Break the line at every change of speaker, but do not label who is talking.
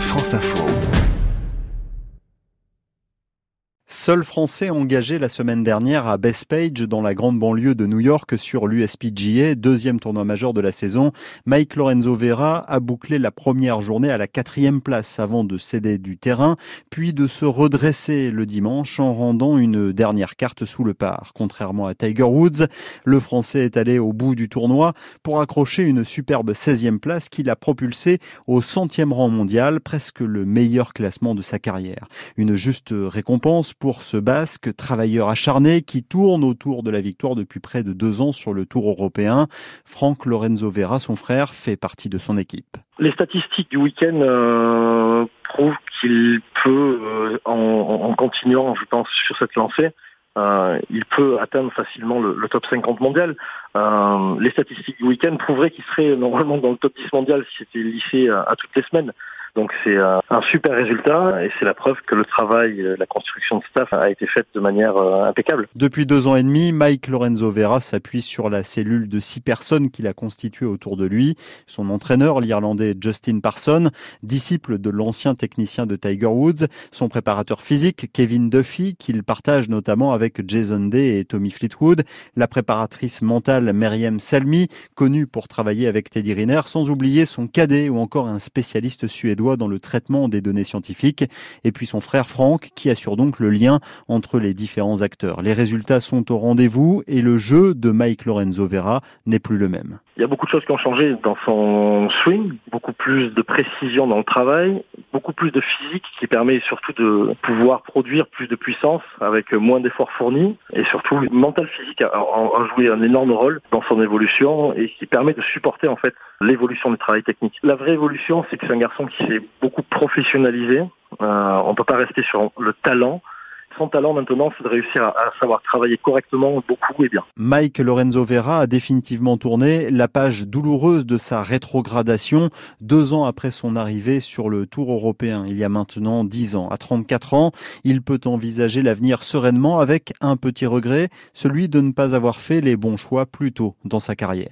France Info. Seul Français engagé la semaine dernière à Bethpage dans la grande banlieue de New York sur l'USPGA, deuxième tournoi majeur de la saison, Mike Lorenzo Vera a bouclé la première journée à la quatrième place avant de céder du terrain, puis de se redresser le dimanche en rendant une dernière carte sous le par. Contrairement à Tiger Woods, le Français est allé au bout du tournoi pour accrocher une superbe 16e place qui l'a propulsé au centième rang mondial, presque le meilleur classement de sa carrière. Une juste récompense pour pour ce Basque, travailleur acharné qui tourne autour de la victoire depuis près de deux ans sur le Tour européen. Franck Lorenzo Vera, son frère, fait partie de son équipe.
Les statistiques du week-end euh, prouvent qu'il peut, euh, en, continuant, je pense, sur cette lancée, euh, il peut atteindre facilement le, top 50 mondial. les statistiques du week-end prouveraient qu'il serait normalement dans le top 10 mondial si c'était lissé à toutes les semaines. Donc c'est un, super résultat et c'est la preuve que le travail, euh, la construction de staff a été faite de manière euh, impeccable.
Depuis deux ans et demi, Mike Lorenzo Vera s'appuie sur la cellule de six personnes qu'il a constituée autour de lui. Son entraîneur, l'Irlandais Justin Parson, disciple de l'ancien technicien de Tiger Woods, son préparateur physique Kevin Duffy, qu'il partage notamment avec Jason Day et Tommy Fleetwood, la préparatrice mentale Meriem Salmi, connue pour travailler avec Teddy Riner, sans oublier son cadet ou encore un spécialiste suédois dans le traitement des données scientifiques, et puis son frère Franck qui assure donc le lien entre les différents acteurs. Les résultats sont au rendez-vous et le jeu de Mike Lorenzo Vera n'est plus le même.
Il y a beaucoup de choses qui ont changé dans son swing, beaucoup plus de précision dans le travail, beaucoup plus de physique qui permet surtout de pouvoir produire plus de puissance avec moins d'efforts fournis et surtout le mental physique a, joué un énorme rôle dans son évolution et qui permet de supporter en fait l'évolution du travail technique. La vraie évolution, c'est que c'est un garçon qui s'est beaucoup professionnalisé. Euh, on peut pas rester sur le talent. Son talent maintenant, c'est de réussir à, savoir travailler correctement, beaucoup et bien.
Mike Lorenzo Vera a définitivement tourné la page douloureuse de sa rétrogradation deux ans après son arrivée sur le Tour européen, il y a maintenant dix ans. À 34 ans, il peut envisager l'avenir sereinement avec un petit regret, celui de ne pas avoir fait les bons choix plus tôt dans sa carrière.